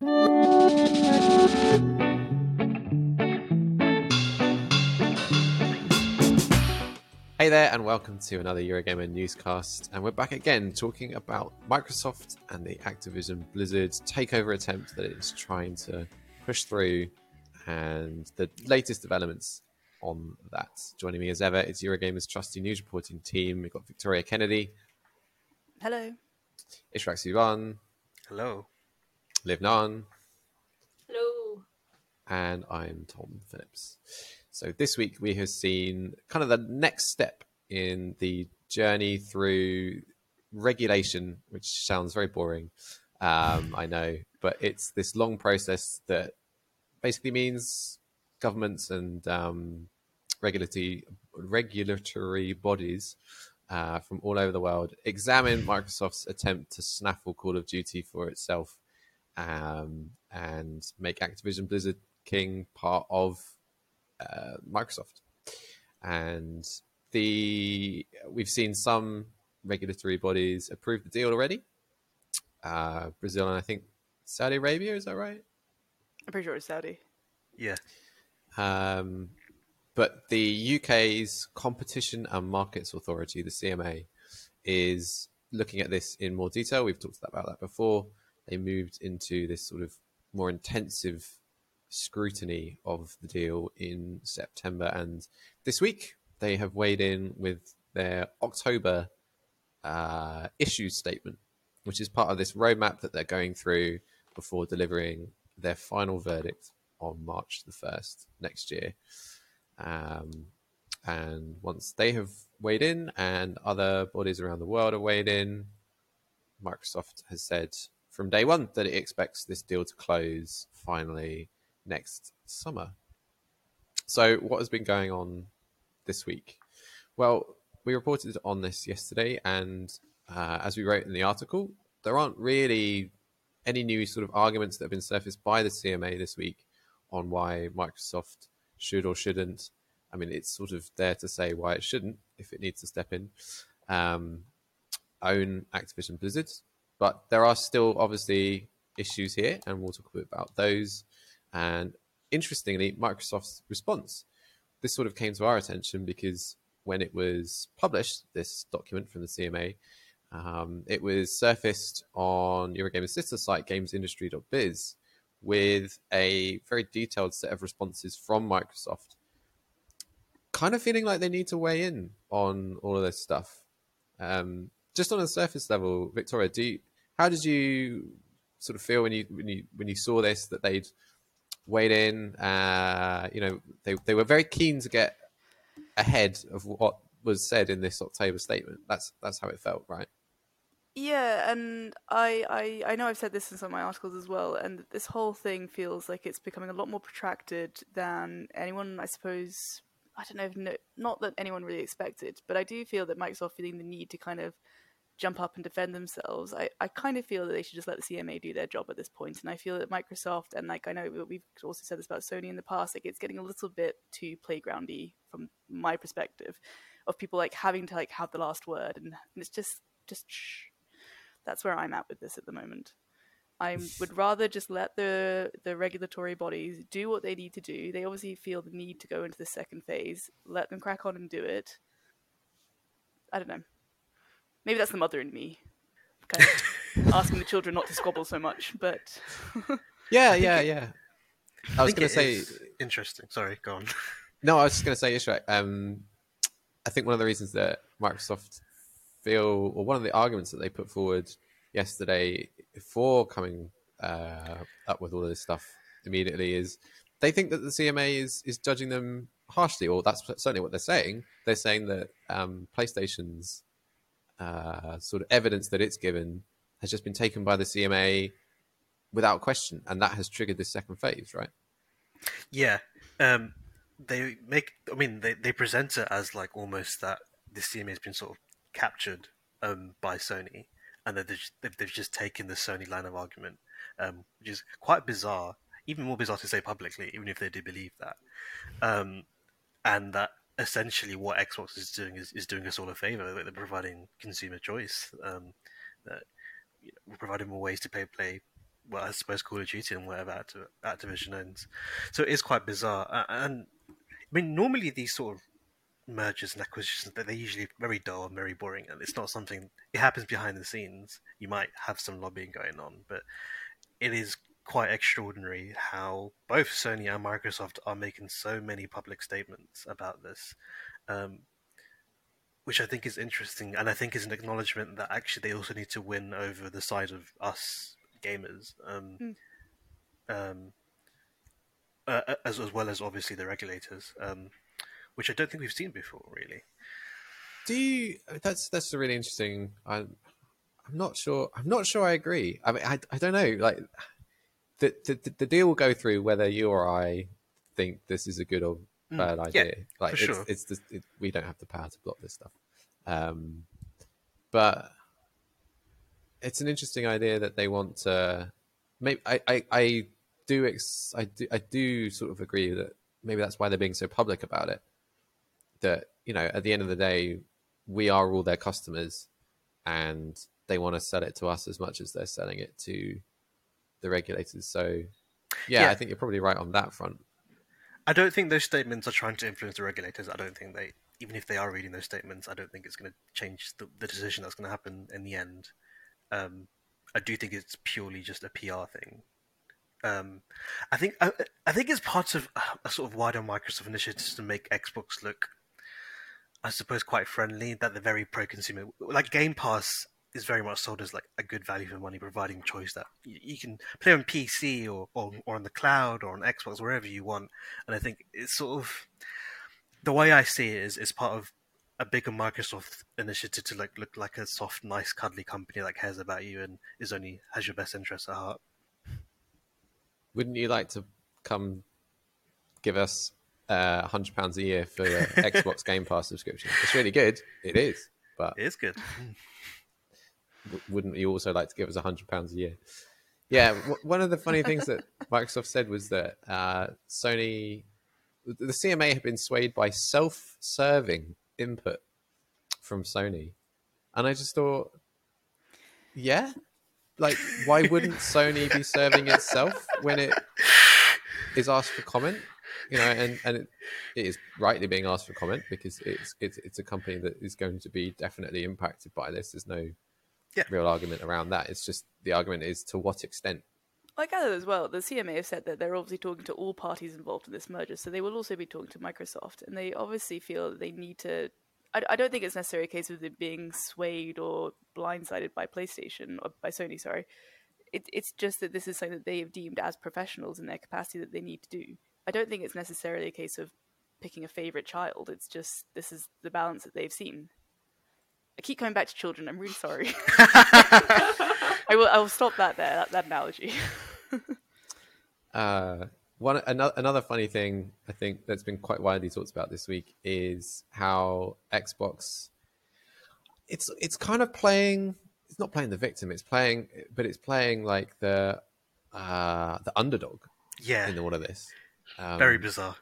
Hey there, and welcome to another Eurogamer newscast. And we're back again talking about Microsoft and the Activision Blizzard takeover attempt that it is trying to push through and the latest developments on that. Joining me as ever is Eurogamer's trusty news reporting team. We've got Victoria Kennedy. Hello. Ishraq Subhan. Hello. Liv Ngan. Hello. And I'm Tom Phillips. So this week we have seen kind of the next step in the journey through regulation, which sounds very boring. Um, I know, but it's this long process that basically means governments and um, regulatory regulatory bodies uh, from all over the world examine Microsoft's attempt to snaffle Call of Duty for itself um, and make Activision Blizzard King part of uh, Microsoft. And the we've seen some regulatory bodies approve the deal already. Uh, Brazil and I think Saudi Arabia is that right? I'm pretty sure it's Saudi. Yeah. Um, but the UK's Competition and Markets Authority, the CMA, is looking at this in more detail. We've talked about that before. They moved into this sort of more intensive scrutiny of the deal in September. And this week, they have weighed in with their October uh, issues statement, which is part of this roadmap that they're going through before delivering their final verdict on March the 1st next year. Um, and once they have weighed in and other bodies around the world are weighed in, Microsoft has said from day one that it expects this deal to close finally next summer. So, what has been going on this week? Well, we reported on this yesterday, and uh, as we wrote in the article, there aren't really any new sort of arguments that have been surfaced by the CMA this week on why Microsoft should or shouldn't. I mean, it's sort of there to say why it shouldn't if it needs to step in, um, own Activision Blizzard. But there are still obviously issues here, and we'll talk a bit about those. And interestingly, Microsoft's response. This sort of came to our attention because when it was published, this document from the CMA, um, it was surfaced on Eurogamer's sister site, gamesindustry.biz, with a very detailed set of responses from Microsoft. Kind of feeling like they need to weigh in on all of this stuff. Um, just on a surface level, Victoria, do you, how did you sort of feel when you when you when you saw this that they'd weighed in? Uh, you know, they they were very keen to get ahead of what was said in this October statement. That's that's how it felt, right? Yeah, and I, I I know I've said this in some of my articles as well, and this whole thing feels like it's becoming a lot more protracted than anyone, I suppose. I don't know, no, not that anyone really expected, but I do feel that Microsoft feeling the need to kind of jump up and defend themselves. I, I kind of feel that they should just let the CMA do their job at this point. and I feel that Microsoft and like I know we've also said this about Sony in the past, like it's getting a little bit too playgroundy from my perspective, of people like having to like have the last word, and, and it's just just. Shh that's where I'm at with this at the moment. I would rather just let the the regulatory bodies do what they need to do. They obviously feel the need to go into the second phase. Let them crack on and do it. I don't know. Maybe that's the mother in me, kind of asking the children not to squabble so much. But yeah, yeah, yeah. I, I was going to say interesting. Sorry, go on. no, I was just going to say, Ishraq. Um, I think one of the reasons that Microsoft feel, or one of the arguments that they put forward yesterday for coming uh, up with all of this stuff immediately is they think that the CMA is is judging them harshly, or that's certainly what they're saying. They're saying that um, PlayStation's uh, sort of evidence that it's given has just been taken by the CMA without question, and that has triggered this second phase, right? Yeah, um, they make. I mean, they they present it as like almost that the CMA has been sort of captured um, by Sony, and that they've, they've just taken the Sony line of argument, um, which is quite bizarre. Even more bizarre to say publicly, even if they do believe that. Um, and that essentially what Xbox is doing is, is doing us all a favor. They're providing consumer choice. Um, that you know, we're providing more ways to play play. Well, I suppose Call of Duty and whatever Activ- Activision owns. So it is quite bizarre. And I mean, normally these sort of mergers and acquisitions that they're usually very dull and very boring, and it's not something. It happens behind the scenes. You might have some lobbying going on, but it is quite extraordinary how both Sony and Microsoft are making so many public statements about this, um, which I think is interesting, and I think is an acknowledgement that actually they also need to win over the side of us gamers, um, Mm. um, uh, as as well as obviously the regulators, um, which I don't think we've seen before, really. Do you? That's that's a really interesting. I, I'm not sure. I'm not sure. I agree. I mean, I, I don't know. Like the, the the deal will go through whether you or I think this is a good or Mm, bad yeah, idea. like for it's, sure. it's just, it, we don't have the power to block this stuff. Um, but it's an interesting idea that they want to. Maybe I, I, I do ex, I do I do sort of agree that maybe that's why they're being so public about it. That you know, at the end of the day, we are all their customers, and they want to sell it to us as much as they're selling it to the regulators. So, yeah, Yeah. I think you're probably right on that front. I don't think those statements are trying to influence the regulators. I don't think they, even if they are reading those statements, I don't think it's going to change the, the decision that's going to happen in the end. Um, I do think it's purely just a PR thing. Um, I think I, I think it's part of a sort of wider Microsoft initiative to make Xbox look, I suppose, quite friendly. That they're very pro-consumer. Like Game Pass is very much sold as like a good value for money, providing choice that you, you can play on PC or, or or on the cloud or on Xbox wherever you want. And I think it's sort of the way I see it is is part of a bigger Microsoft initiative to like look like a soft, nice, cuddly company that cares about you and is only has your best interests at heart. Wouldn't you like to come give us uh, hundred pounds a year for your Xbox Game Pass subscription? It's really good. It is, but It is good. wouldn't you also like to give us a hundred pounds a year? Yeah, w- one of the funny things that Microsoft said was that uh, Sony, the CMA had been swayed by self-serving input from Sony, and I just thought, yeah, like why wouldn't Sony be serving itself when it is asked for comment? You know, and and it, it is rightly being asked for comment because it's it's it's a company that is going to be definitely impacted by this. There's no Yeah. real argument around that. It's just the argument is to what extent. I gather as well, the CMA have said that they're obviously talking to all parties involved in this merger, so they will also be talking to Microsoft, and they obviously feel that they need to. I, I don't think it's necessarily a case of them being swayed or blindsided by PlayStation or by Sony. Sorry, it, it's just that this is something that they have deemed as professionals in their capacity that they need to do. I don't think it's necessarily a case of picking a favorite child. It's just this is the balance that they've seen. I keep coming back to children. I'm really sorry. I will. I will stop that there. That, that analogy. Uh, one another, another funny thing I think that's been quite widely talked about this week is how Xbox it's it's kind of playing it's not playing the victim it's playing but it's playing like the uh the underdog Yeah, in all of this um, very bizarre.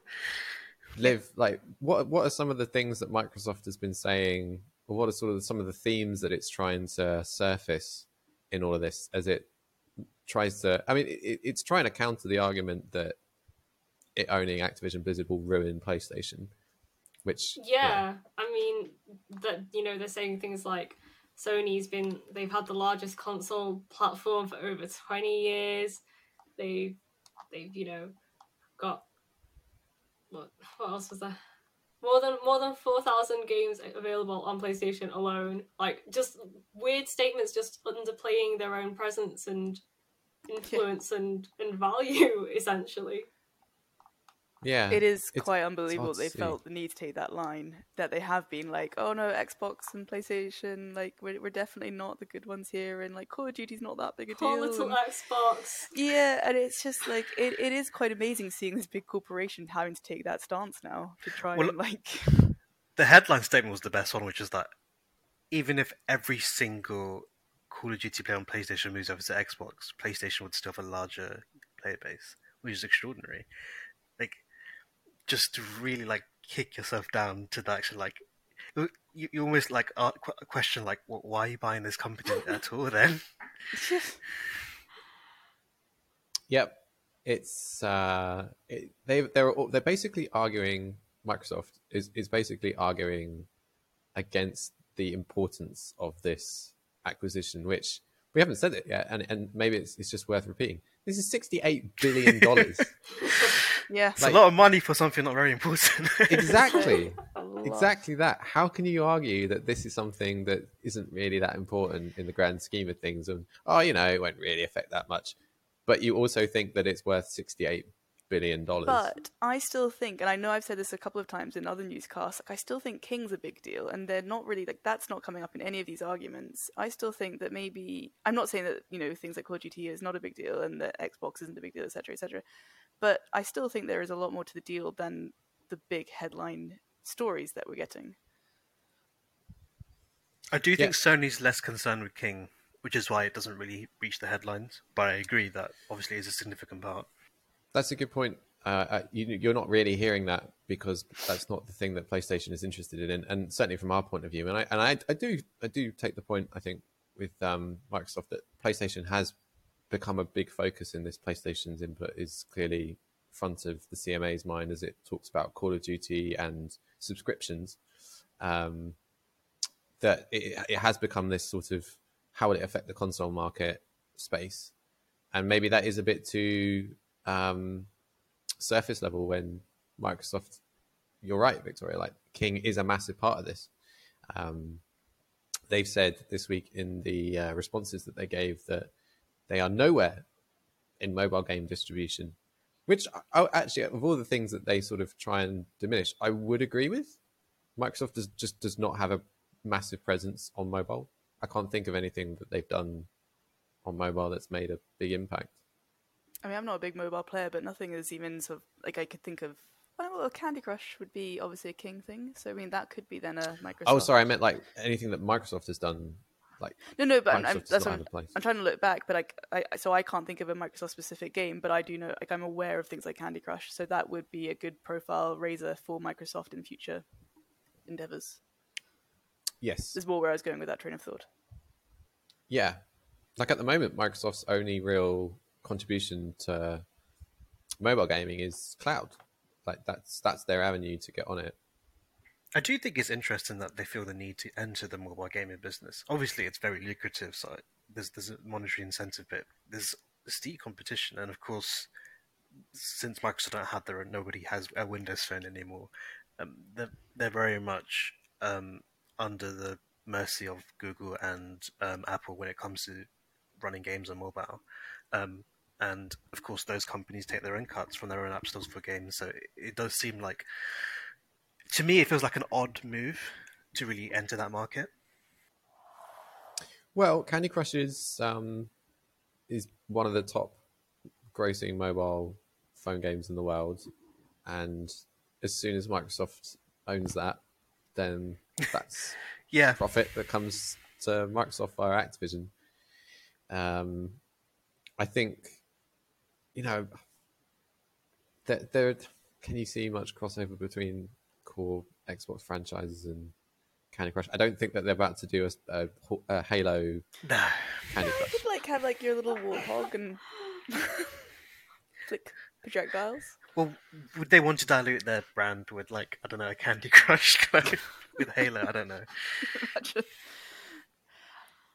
live like what what are some of the things that Microsoft has been saying or what are sort of some of the themes that it's trying to surface in all of this as it tries to I mean it, it's trying to counter the argument that it owning Activision Blizzard will ruin PlayStation which know, Yeah, I mean that you know they're saying things like Sony's been they've had the largest console platform for over twenty years. They've they've you know got what what else was there? More than more than four thousand games available on PlayStation alone. Like just weird statements, just underplaying their own presence and influence and and value essentially. Yeah, it is it's- quite unbelievable they see. felt the need to take that line that they have been like oh no xbox and playstation like we're, we're definitely not the good ones here and like call of duty's not that big a Poor deal little and- Xbox. yeah and it's just like it, it is quite amazing seeing this big corporation having to take that stance now to try Well, and like The headline statement was the best one, which is that even if every single Call of Duty player on PlayStation moves over to Xbox, PlayStation would still have a larger player base, which is extraordinary. Just to really like kick yourself down to the actually like. You, you almost like uh, question like, well, why are you buying this company at all? Then Yep, it's uh, it, they they're all- they're basically arguing. Microsoft is is basically arguing against the importance of this acquisition, which we haven't said it yet, and and maybe it's it's just worth repeating. This is sixty eight billion dollars. yeah it's Like- a lot of money for something not very important. exactly, exactly that. How can you argue that this is something that isn't really that important in the grand scheme of things? And oh, you know, it won't really affect that much. But you also think that it's worth sixty eight billion dollars. But I still think, and I know I've said this a couple of times in other newscasts, like I still think King's a big deal, and they're not really like that's not coming up in any of these arguments. I still think that maybe I'm not saying that you know things like Call of Duty is not a big deal and that Xbox isn't a big deal, etc., etc. But I still think there is a lot more to the deal than the big headline stories that we're getting. I do Yeah. think Sony's less concerned with King, which is why it doesn't really reach the headlines. But I agree that obviously is a significant part. That's a good point. Uh, uh, you, you're not really hearing that because that's not the thing that PlayStation is interested in, and certainly from our point of view. And I and I, I do I do take the point. I think with um, Microsoft that PlayStation has become a big focus in this. PlayStation's input is clearly front of the CMA's mind as it talks about Call of Duty and subscriptions. Um, that it, it has become this sort of how will it affect the console market space, and maybe that is a bit too um, surface level when Microsoft. You're right, Victoria. Like King is a massive part of this. Um, they've said this week in the uh, responses that they gave that they are nowhere in mobile game distribution, which I, I, actually, of all the things that they sort of try and diminish, I would agree with. Microsoft does, just does not have a massive presence on mobile. I can't think of anything that they've done on mobile that's made a big impact. I mean, I'm not a big mobile player, but nothing is even sort of like I could think of. Well, Candy Crush would be obviously a King thing, so I mean that could be then a oh, Microsoft. Oh, sorry, I meant like anything that Microsoft has done. Like No, no, but I'm, I'm, that's what I'm. I'm trying to look back, but like, I, so I can't think of a Microsoft specific game, but I do know, like, I'm aware of things like Candy Crush, so that would be a good profile raiser for Microsoft in future endeavors. yes, There's more where I was going with that train of thought. yeah. Like at the moment, Microsoft's only real contribution to mobile gaming is cloud. Like that's that's their avenue to get on it. I do think it's interesting that they feel the need to enter the mobile gaming business. Obviously, it's very lucrative, so there's there's a monetary incentive bit. There's steep competition, and of course, since Microsoft don't have their nobody has a Windows phone anymore. Um, they're they're very much um, under the mercy of Google and um, Apple when it comes to running games on mobile. Um, and of course, those companies take their own cuts from their own app stores for games. So it, it does seem like, to me, it feels like an odd move to really enter that market. Well, Candy Crush is um, is one of the top grossing mobile phone games in the world, and as soon as Microsoft owns that, then that's Yeah, profit that comes to Microsoft via Activision. Um, I think, you know, there, there can you see much crossover between core Xbox franchises and Candy Crush? I don't think that they're about to do a, a, a Halo no. Candy You Crush. could, like, have, like, your little warthog and flick projectiles. Well, would they want to dilute their brand with like I don't know a Candy Crush clone with Halo? I don't know. Imagine.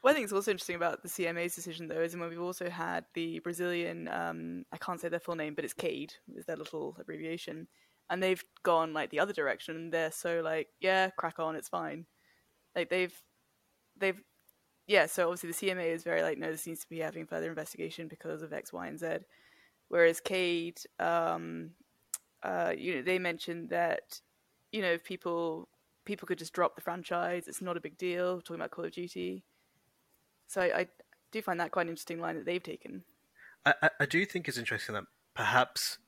One thing that's also interesting about the CMA's decision, though, is when we've also had the Brazilian, um, I can't say their full name, but it's CADE, is their little abbreviation, and they've gone like the other direction, and they're so like, yeah, crack on, it's fine. Like they've, they've, yeah. So obviously the CMA is very like, no, this needs to be having further investigation because of X, Y, and Z. Whereas CADE, um, uh, you know, they mentioned that you know if people people could just drop the franchise, it's not a big deal. Talking about Call of Duty, so I, I do find that quite an interesting line that they've taken. I, I do think it's interesting that perhaps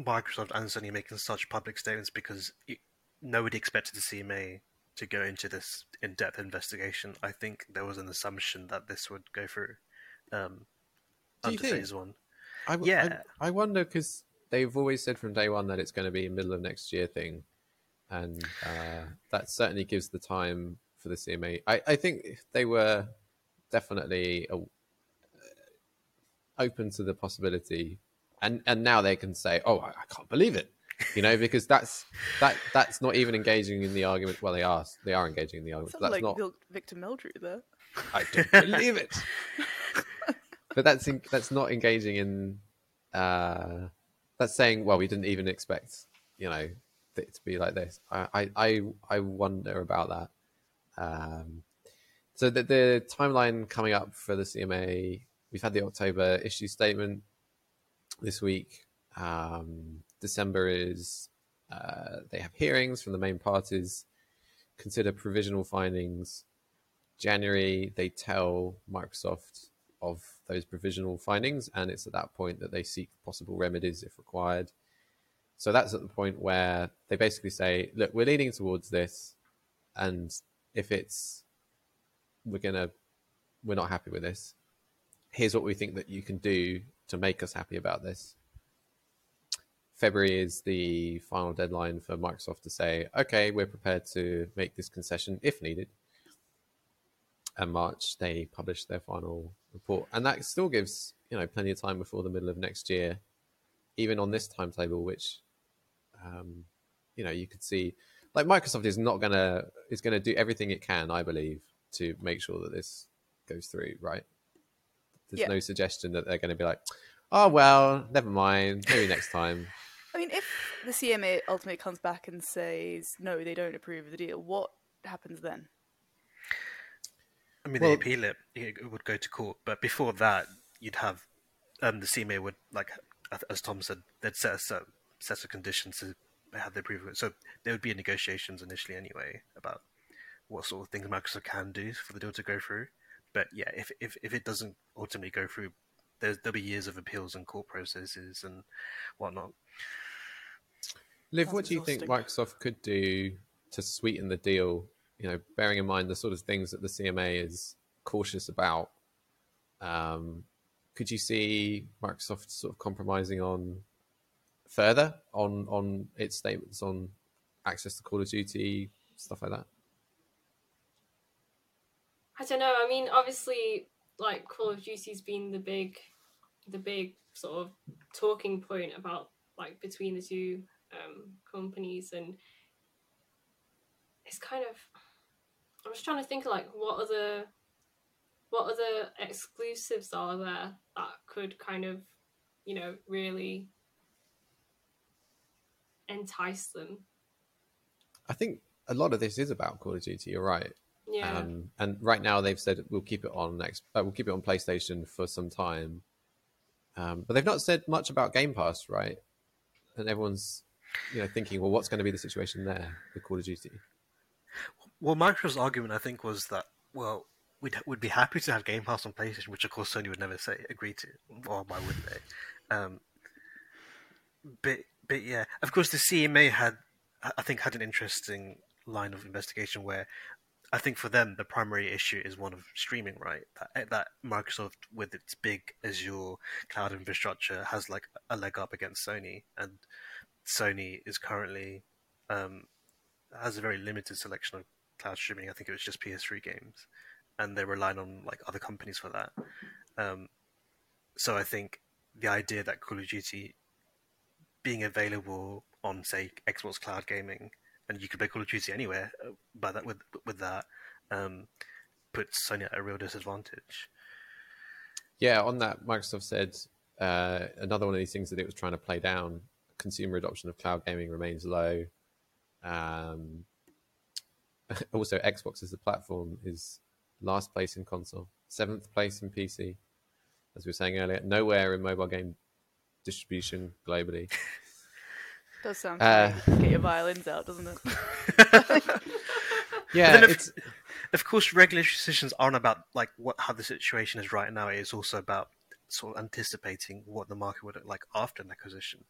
Microsoft and Sony making such public statements because it, nobody expected the CMA to go into this in-depth investigation. I think there was an assumption that this would go through. Um, Do under think? phase one. I, w- Yeah. I, I wonder because they've always said from day one that it's going to be a middle of next year thing, and uh, that certainly gives the time for the CMA. I, I think they were definitely uh, open to the possibility, and and now they can say, "Oh, I, I can't believe it," you know, because that's that that's not even engaging in the argument. Well, they are they are engaging in the argument. That's like not. Victor Meldrew there. I don't believe it. but that's in, that's not engaging in. Uh, that's saying, well, we didn't even expect, you know, it to be like this. I I I, I wonder about that. Um, so the, the timeline coming up for the CMA, we've had the October issue statement this week. Um, December is uh, they have hearings from the main parties, consider provisional findings. January, they tell Microsoft of those provisional findings, and it's at that point that they seek possible remedies if required. So that's at the point where they basically say, "Look, we're leaning towards this, and if it's we're gonna we're not happy with this, here's what we think that you can do to make us happy about this." February is the final deadline for Microsoft to say, "Okay, we're prepared to make this concession if needed." and March they publish their final report, and that still gives you know plenty of time before the middle of next year, even on this timetable, which um, you know you could see like Microsoft is not gonna is gonna do everything it can, I believe, to make sure that this goes through. Right? There's Yeah. no suggestion that they're going to be like, oh well, never mind, maybe next time. I mean, if the CMA ultimately comes back and says no, they don't approve of the deal, what happens then? I mean, Well- they appeal it, it would go to court. But before that, you'd have um, the CMA would like, as Tom said, they'd set a set, set of conditions to have the approval. So there would be negotiations initially anyway about what sort of things Microsoft can do for the deal to go through. But yeah, if if, if it doesn't ultimately go through, there's, there'll be years of appeals and court processes and whatnot. Liv, Sounds what do you think. Microsoft could do to sweeten the deal? You know, bearing in mind the sort of things that the CMA is cautious about. Um, could you see Microsoft sort of compromising on further on on its statements on access to Call of Duty stuff like that? I don't know. I mean, obviously, like Call of Duty's been the big, the big sort of talking point about like between the two um, companies, and it's kind of. I'm just trying to think like what other, what other exclusives are there that could kind of, you know, really entice them. I think a lot of this is about Call of Duty. You're right. Yeah. Um, and right now they've said we'll keep it on next. Uh, we'll keep it on PlayStation for some time. Um, but they've not said much about Game Pass, right? And everyone's, you know, thinking, well, what's going to be the situation there with Call of Duty? Well, Microsoft's argument, I think, was that well, we'd would be happy to have Game Pass on PlayStation, which of course Sony would never say agree to. Or why wouldn't they? Um, but but yeah, of course, the CMA had I I think had an interesting line of investigation where I think for them the primary issue is one of streaming, right? That that Microsoft with its big Azure cloud infrastructure has like a leg up against Sony, and Sony is currently um, has a very limited selection of cloud streaming. I think it was just PS3 games, and they're relying on like other companies for that. Um, so I think the idea that Call of Duty being available on say Xbox Cloud Gaming, and you could play Call of Duty anywhere uh, by that with with that um, puts Sony at a real disadvantage. Yeah, on that, Microsoft said uh, another one of these things that it was trying to play down. Consumer adoption of cloud gaming remains low. Um, also, Xbox as a platform is last place in console, seventh place in PC. As we were saying earlier, nowhere in mobile game distribution globally. Does sound Uh, cool. Get your violins out, doesn't it? Yeah, then if- it's Of course, regulatory decisions aren't about like what how the situation is right now. It is also about sort of anticipating what the market would look like after an acquisition.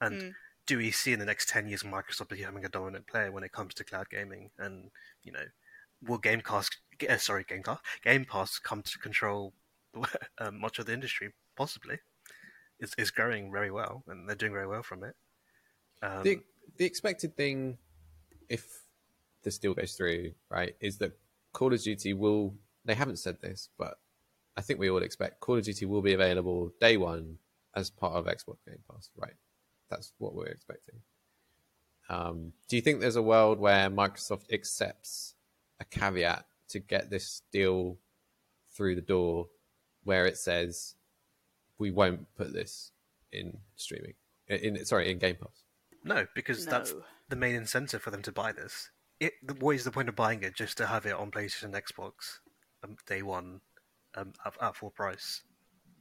And Mm. do we see in the next ten years Microsoft becoming a dominant player when it comes to cloud gaming? And you know, will Gamecast, uh, sorry, Gamecast, Game Pass come to control um, much of the industry? Possibly. It's, it's growing very well, and they're doing very well from it. Um, the the expected thing, if this deal goes through, right, is that Call of Duty will. They haven't said this, but I think we all expect Call of Duty will be available day one as part of Xbox Game Pass, right? That's what we're expecting. Um, do you think there's a world where Microsoft accepts a caveat to get this deal through the door, where it says we won't put this in streaming, in, in sorry, in Game Pass? No, because that's the main incentive for them to buy this. It, the, what is the point of buying it just to have it on PlayStation, and Xbox, um, day one, um, at, at full price?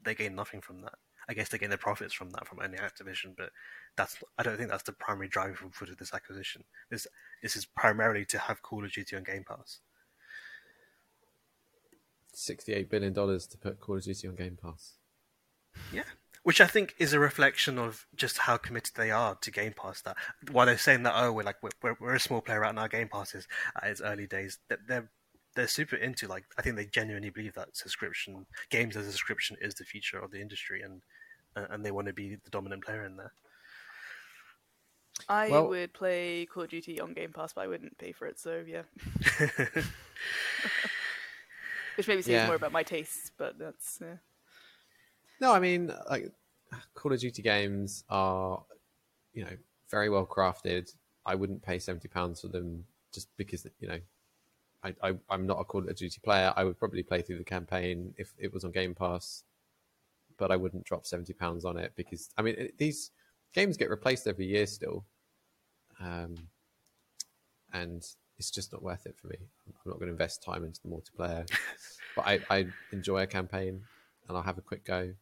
They gain nothing from that. I guess they gain their profits from that from owning Activision, but that's I don't think that's the primary driving force of this acquisition. This this is primarily to have Call of Duty on Game Pass. $68 billion to put Call of Duty on Game Pass. Yeah, which I think is a reflection of just how committed they are to Game Pass. That while they're saying that, oh, we're like we're, we're, we're a small player out in our Game Passes at its early days. that They're they're super into like I think they genuinely believe that subscription games as a subscription is the future of the industry, and uh, and they want to be the dominant player in there. I Well- would play Call of Duty on Game Pass, but I wouldn't pay for it. So yeah, which maybe says Yeah. more about my tastes, but that's yeah. No, I mean, like Call of Duty games are, you know, very well crafted. I wouldn't pay seventy pounds for them just because you know, I, I I'm not a Call of Duty player. I would probably play through the campaign if it was on Game Pass, but I wouldn't drop seventy pounds on it because I mean it, these games get replaced every year still, um, and it's just not worth it for me. I'm not going to invest time into the multiplayer, but I, I enjoy a campaign and I'll have a quick go,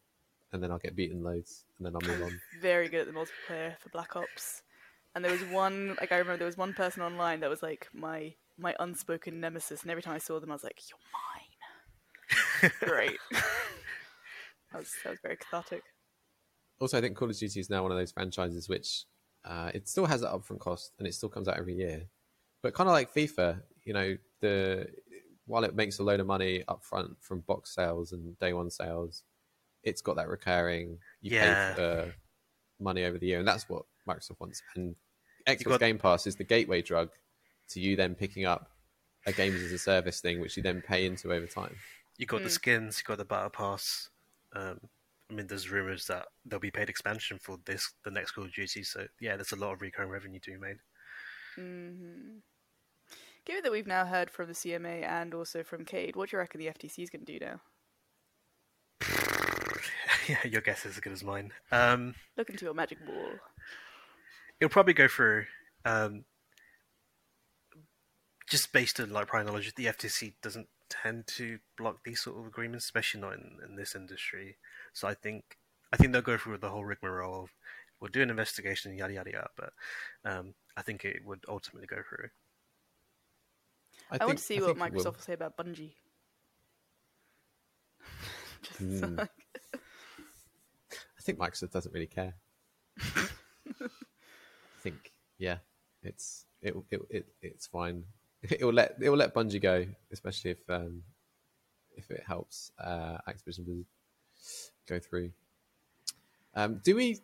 and then I'll get beaten loads, and then I'll move on. very good at the multiplayer for Black Ops. And there was one, like I remember, there was one person online that was like my my unspoken nemesis, and every time I saw them, I was like, "You're mine." Great. that was that was very cathartic. Also, I think Call of Duty is now one of those franchises which uh, it still has an upfront cost and it still comes out every year, but kind of like FIFA, you know, the while it makes a load of money upfront from box sales and day one sales, it's got that recurring. You Yeah. pay for money over the year, and that's what Microsoft wants. And Xbox got- Game Pass is the gateway drug to you then picking up a games as a service thing, which you then pay into over time. You got the Mm. skins, you got the battle pass. Um, I mean, there's rumors that there'll be paid expansion for this, the next Call of Duty. So yeah, there's a lot of recurring revenue to be made. hmm Given that we've now heard from the CMA and also from Cade, what do you reckon the FTC is going to do now? yeah, your guess is as good as mine. Um, Look into your magic ball. it'll probably go through. Um, just based on like prior knowledge, the FTC doesn't tend to block these sort of agreements, especially not in, in this industry. So I think I think they'll go through the whole rigmarole of we'll do an investigation, yada yada yada. But um, I think it would ultimately go through. I, want to see what Microsoft will. will. say about Bungie. Just Hmm. Think Microsoft doesn't really care. I think, yeah, it's it, it, it it's fine. It will let it will let Bungie go, especially if um if it helps uh Activision Blizzard go through. Um, do we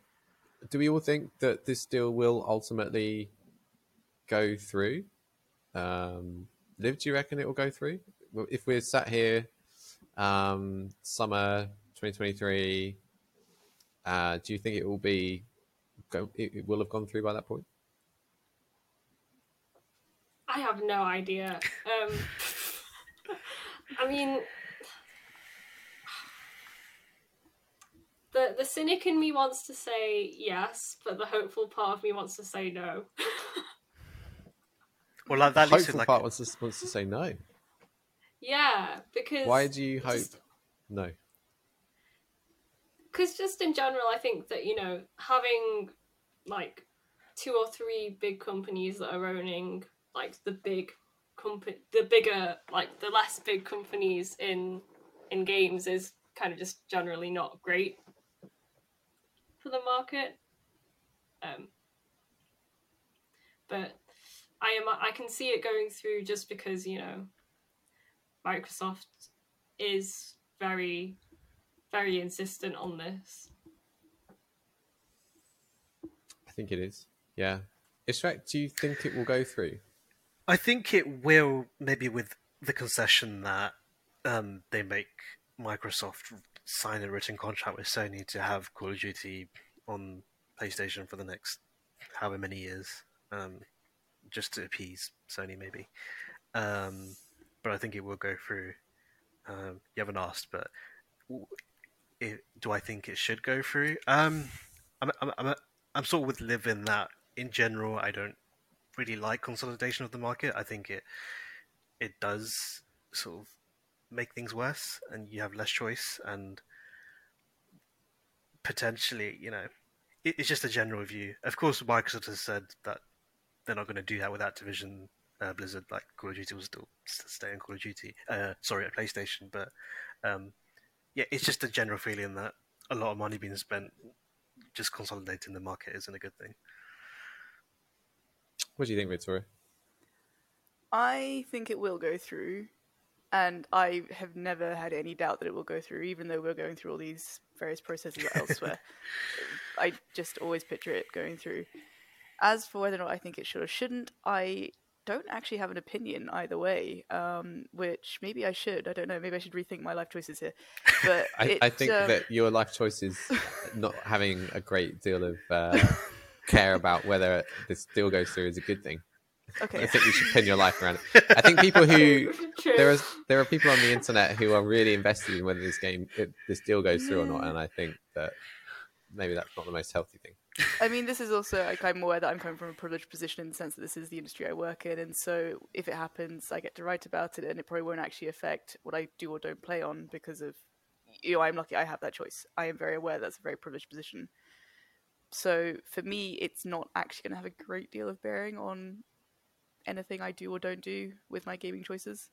do we all think that this deal will ultimately go through? Um, Liv, do you reckon it will go through? If we're sat here, um, summer 2023, uh, do you think it will be go, it, it will have gone through by that point? I have no idea. Um, I mean, the the cynic in me wants to say yes, but the hopeful part of me wants to say no. Well, like, that leads Hopeful like part wants to wants to say no. yeah, because Why do you hope just- no? Because just in general, I think that you know having like two or three big companies that are owning like the big company, the bigger like the less big companies in in games is kind of just generally not great for the market. Um, but I am I can see it going through just because you know Microsoft is very very insistent on this. I think it is. Yeah. Ishraq, do you think it will go through? I think it will, maybe with the concession that um, they make Microsoft sign a written contract with Sony to have Call of Duty on PlayStation for the next however many years, um, just to appease Sony, maybe. Um, but I think it will go through. Um, you haven't asked, but it, do I think it should go through? Um, I'm, I'm, I'm, I'm sort of with Liv in that. In general, I don't really like consolidation of the market. I think it it does sort of make things worse, and you have less choice, and potentially, you know, it, it's just a general view. Of course, Microsoft has said that they're not going to do that with Activision uh, Blizzard. Like Call of Duty will still stay on Call of Duty. Uh, sorry, at PlayStation, but um, yeah, it's just a general feeling that a lot of money being spent just consolidating the market isn't a good thing. What do you think, Victoria? I think it will go through, and I have never had any doubt that it will go through, even though we're going through all these various processes elsewhere. I just always picture it going through. As for whether or not I think it should or shouldn't, I don't actually have an opinion either way. Um, which maybe I should. I don't know. Maybe I should rethink my life choices here. But I, it, I think uh, that your life choices not having a great deal of uh, care about whether this deal goes through is a good thing. Okay. I think you should pin your life around it. I think people who True. there is there are people on the internet who are really invested in whether this game it, this deal goes through or not, and I think that maybe that's not the most healthy thing. I mean, this is also like I'm aware that I'm coming from a privileged position in the sense that this is the industry I work in, and so if it happens, I get to write about it, and it probably won't actually affect what I do or don't play on because of you know I'm lucky I have that choice. I am very aware that's a very privileged position. So for me, it's not actually going to have a great deal of bearing on anything I do or don't do with my gaming choices.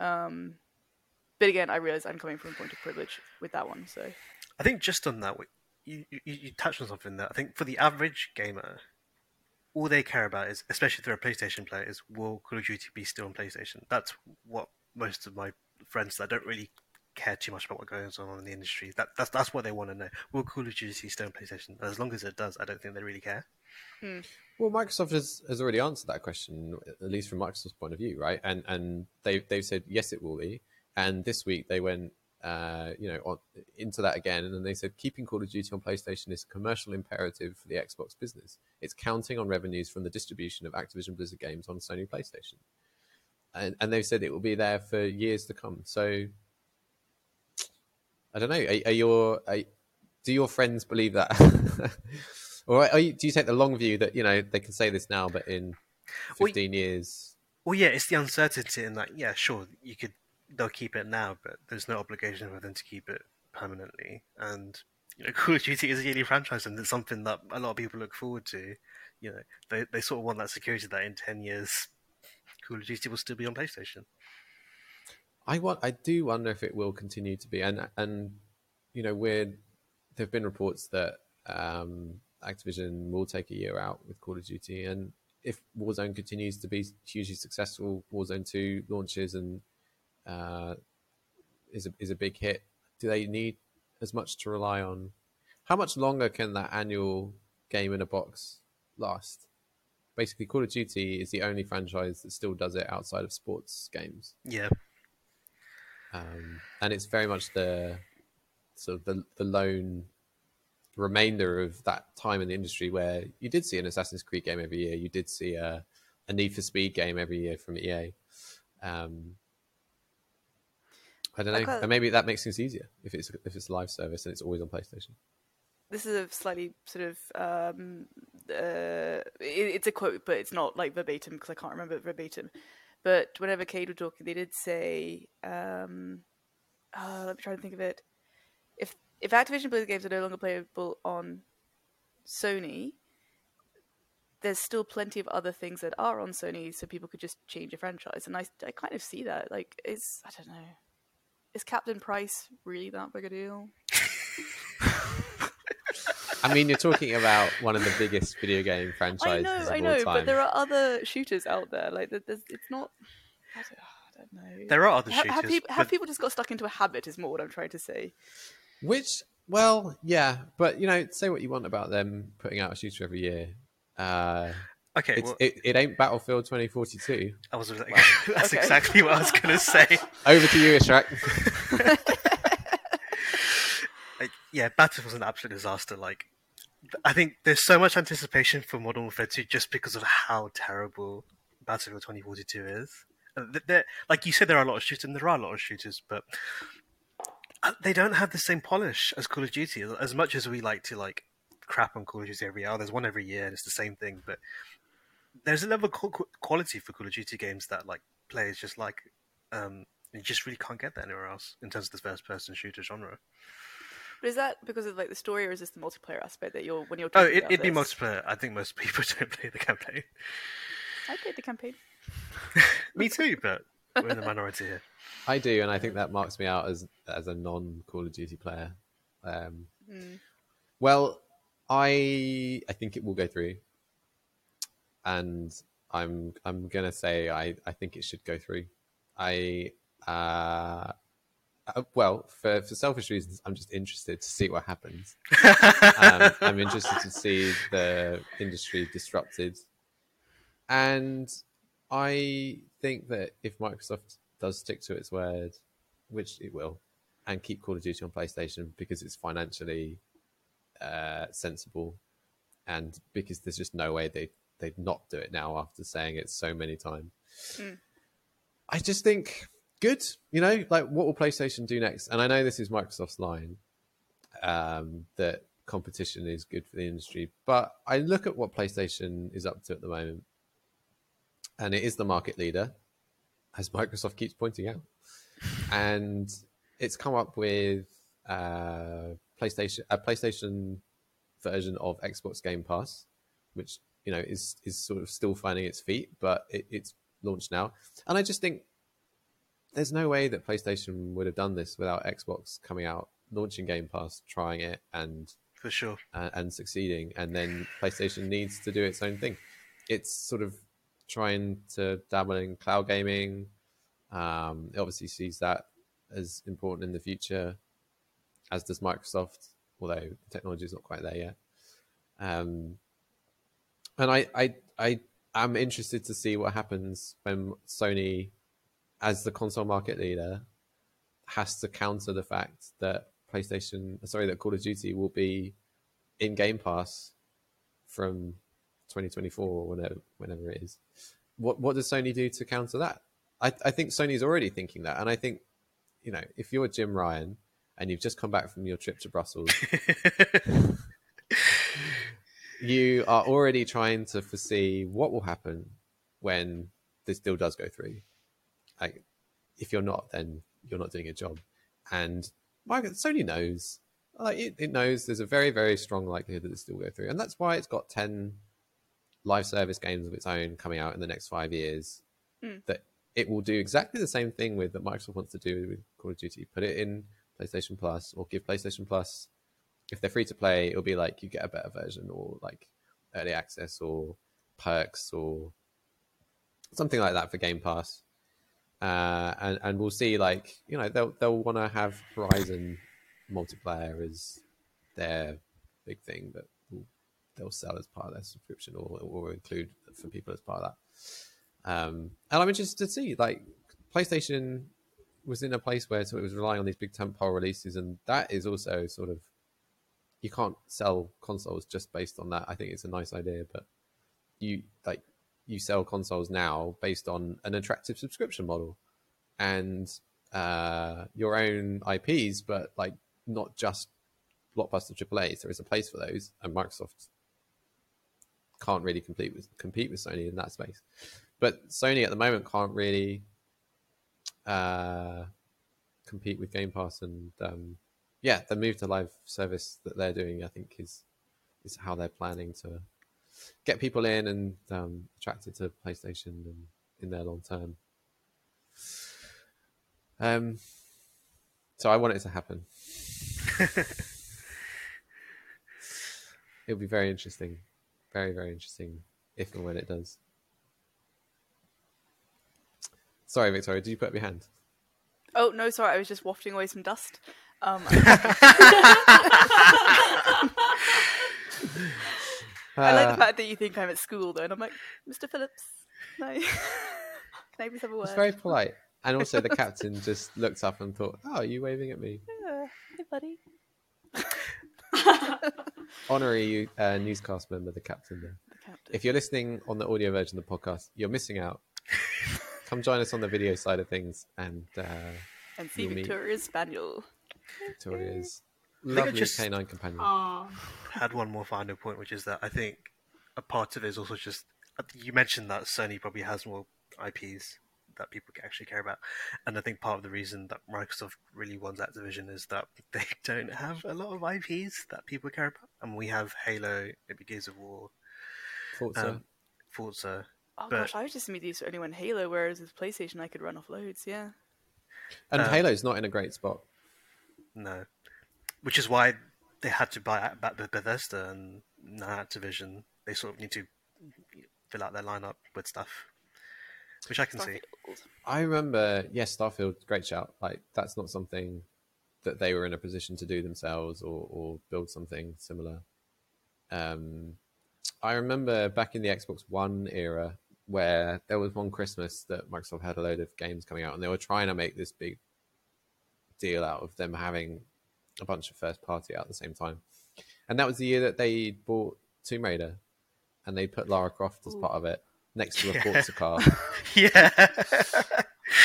Um, but again, I realize I'm coming from a point of privilege with that one. So I think just on that, you, you, you touched on something that I think for the average gamer, all they care about is, especially if they're a PlayStation player, is will Call of Duty be still on PlayStation? That's what most of my friends that don't really care too much about what goes on in the industry. That that's that's what they want to know. Will Call of Duty still on PlayStation? As long as it does, I don't think they really care. Hmm. Well, Microsoft has, has already answered that question, at least from Microsoft's point of view, right? And and they they've said yes, it will be. And this week they went, uh, you know, on, into that again, and then they said keeping Call of Duty on PlayStation is a commercial imperative for the Xbox business. It's counting on revenues from the distribution of Activision Blizzard games on Sony PlayStation, and and they've said it will be there for years to come. So I don't know. Are, are your are, do your friends believe that? Or are you, do you take the long view that you know they can say this now, but in Well, fifteen years, Well, yeah, it's the uncertainty in that. Yeah, sure, you could they'll keep it now, but there's no obligation for them to keep it permanently. And you know, Call of Duty is a yearly franchise, and it's something that a lot of people look forward to. You know, they they sort of want that security that in ten years, Call of Duty will still be on PlayStation. I want I do wonder if it will continue to be, and and you know, we're there've been reports that um, Activision will take a year out with Call of Duty, and if Warzone continues to be hugely successful, Warzone Two launches and uh, is a is a big hit. Do they need as much to rely on? How much longer can that annual game in a box last? Basically, Call of Duty is the only franchise that still does it outside of sports games, Yeah, um, and it's very much the sort of the, the lone remainder of that time in the industry where you did see an Assassin's Creed game every year, you did see a, a Need for Speed game every year from EA. Um, I don't know, and maybe that makes things easier if it's if it's live service and it's always on PlayStation. this is a slightly sort of um, uh, it, it's a quote, but it's not like verbatim because I can't remember verbatim. But whenever Cade were talking, they did say, um, uh, "Let me try to think of it." If if Activision Blizzard games are no longer playable on Sony, there's still plenty of other things that are on Sony, so people could just change a franchise. And I, I kind of see that. Like, is I don't know, is Captain Price really that big a deal? I mean, you're talking about one of the biggest video game I franchises know, of I all know, time. but there are other shooters out there. Like, there's, it's not. I don't, I don't know. There are other Ha- shooters. have, people, have but- people just got stuck into a habit? Is more what I'm trying to say. Which, well, yeah, but you know, say what you want about them putting out a shooter every year. Uh, okay, it's, well, it, it ain't Battlefield 2042. I was like, that's Okay. exactly what I was going to say. Over to you, Ishraq. Like, yeah, Battlefield's an absolute disaster. Like, I think there's so much anticipation for Modern Warfare 2 just because of how terrible Battlefield 2042 is. Th- there- Like you said, there are a lot of shooters, and there are a lot of shooters, but uh, they don't have the same polish as Call of Duty. As much as we like to like crap on Call of Duty every year, there's one every year, and it's the same thing. But there's a level of qu- qu- quality for Call of Duty games that like players just like. Um, you just really can't get that anywhere else in terms of the first-person shooter genre. But is that because of like the story, or is this the multiplayer aspect that you're when you're? Oh, it, about it'd be multiplayer. I think most people don't play the campaign. I played the campaign. Me too, but we're in the minority here. I do, and I think that marks me out as as a non Call of Duty player. Um, Mm. Well, I I think it will go through, and I'm I'm gonna say I I think it should go through. I uh, uh, well for for selfish reasons, I'm just interested to see what happens. um, I'm interested to see the industry disrupted, and I think that if Microsoft does stick to its word, which it will, and keep Call of Duty on PlayStation because it's financially uh, sensible, and because there's just no way they they'd not do it now after saying it so many times. Mm. I just think good. You know, like what will PlayStation do next? And I know this is Microsoft's line um, that competition is good for the industry, but I look at what PlayStation is up to at the moment, and it is the market leader, as Microsoft keeps pointing out, and it's come up with uh, PlayStation a PlayStation version of Xbox Game Pass, which you know is is sort of still finding its feet, but it, it's launched now, and I just think there's no way that PlayStation would have done this without Xbox coming out, launching Game Pass, trying it, and For sure. and, and succeeding, and then PlayStation needs to do its own thing. It's sort of trying to dabble in cloud gaming. Um, it obviously sees that as important in the future, as does Microsoft, although the technology is not quite there yet. Um, and I, I, I am interested to see what happens when Sony, as the console market leader, has to counter the fact that PlayStation, sorry, that Call of Duty will be in Game Pass from 2024 or whenever, whenever it is. What what does Sony do to counter that? I, I think Sony's already thinking that, and I think you know if you're Jim Ryan and you've just come back from your trip to Brussels, you are already trying to foresee what will happen when this deal does go through. Like, if you're not, then you're not doing a job. And Microsoft, Sony knows, like it, it knows there's a very, very strong likelihood that this deal will go through, and that's why it's got ten live service games of its own coming out in the next five years. Mm. That it will do exactly the same thing with that Microsoft wants to do with Call of Duty. Put it in PlayStation Plus, or give PlayStation Plus. If they're free to play, it'll be like you get a better version, or like early access, or perks, or something like that for Game Pass uh, and and we'll see like you know they'll they'll want to have Horizon multiplayer as their big thing that they'll sell as part of their subscription or or include for people as part of that. Um, and I'm interested to see like PlayStation was in a place where so it was relying on these big tentpole releases, and that is also sort of you can't sell consoles just based on that. I think it's a nice idea, but you like you sell consoles now based on an attractive subscription model and uh, your own IPs, but like not just blockbuster AAA's. There is a place for those, and Microsoft can't really compete with compete with Sony in that space. But Sony at the moment can't really uh, compete with Game Pass, and um, yeah, the move to live service that they're doing, I think, is is how they're planning to get people in and um, attracted to PlayStation and in their long term. Um, so I want it to happen. It'll be very interesting, very very interesting if and when it does. Sorry, Victoria, did you put up your hand? Oh no, sorry, I was just wafting away some dust. Um, I like the Uh, fact that you think I'm at school though, and I'm like, Mr. Phillips, no. Can I please have a word? It's very polite. And also, the captain just looked up and thought, "Oh, are you waving at me?" Yeah, hey, buddy. Honorary uh, newscast member, the captain. There. The captain. If you're listening on the audio version of the podcast, you're missing out. Come join us on the video side of things, and uh, and see you'll meet- Victoria's Spaniel. Victoria's think lovely just- canine companion. Aw. had one more final point, which is that I think a part of it is also just you mentioned that Sony probably has more IPs that people actually care about, and I think part of the reason that Microsoft really wants Activision is that they don't have a lot of IPs that people care about, and we have Halo, maybe Gears of War, Forza. um, Forza. Oh But- gosh, I was just immediately only went Halo, whereas with PlayStation I could run off loads. Yeah. and um, Halo's not in a great spot. No, which is why they had to buy back Bethesda and now Activision. They sort of need to fill out their lineup with stuff, which I can see. I remember, yes, Starfield, great shout. Like that's not something that they were in a position to do themselves or, or build something similar. Um, I remember back in the Xbox One era where there was one Christmas that Microsoft had a load of games coming out, and they were trying to make this big deal out of them having a bunch of first party out at the same time. And that was the year that they bought Tomb Raider, and they put Lara Croft as part of it next to a Yeah. Forza car yeah.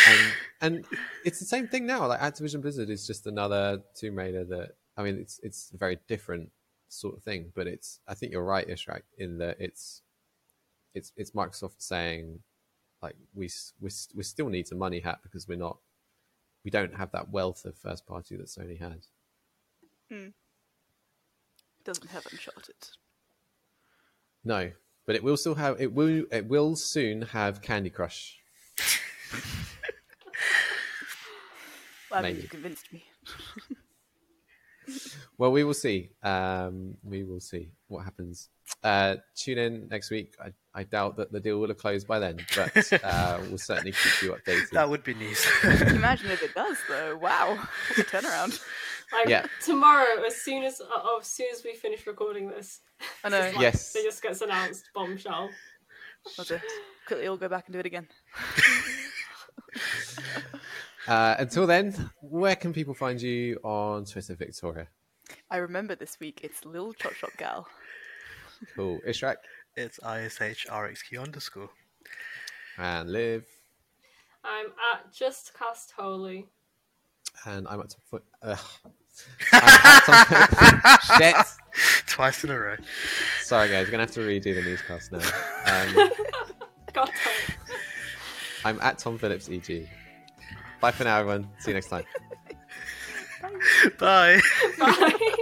and and it's the same thing now. Like Activision Blizzard is just another Tomb Raider that I mean it's it's a very different sort of thing, but it's I think you're right, Ishraq, in that it's it's it's Microsoft saying like we we we still need some money hat because we're not we don't have that wealth of first party that Sony has. It doesn't have Uncharted. No, but it will still have it will it will soon have Candy Crush. Well, Maybe. you convinced me. Well, we will see. Um, we will see what happens. Uh, tune in next week. I, I doubt that the deal will have closed by then, but uh, we'll certainly keep you updated. That would be news. Can you imagine if it does though? Wow, what a turnaround. Like Yeah. tomorrow, as soon as uh, as soon as we finish recording this, I know. like, Yes. it just gets announced bombshell. I'll just quickly all go back and do it again. Uh, until then, where can people find you on Twitter, Victoria? I remember this week. It's Lil Chop Shop Gal. Cool. Ishraq it's ISHRXQ underscore. and Liv. I'm at just cast holy. And I'm at top foot. Ugh. I'm at top Shit. Twice in a row. Sorry, guys. We're going to have to redo the newscast now. Um, God. I'm at Tom Phillips EG. Bye for now, everyone. See you next time. Bye. Bye.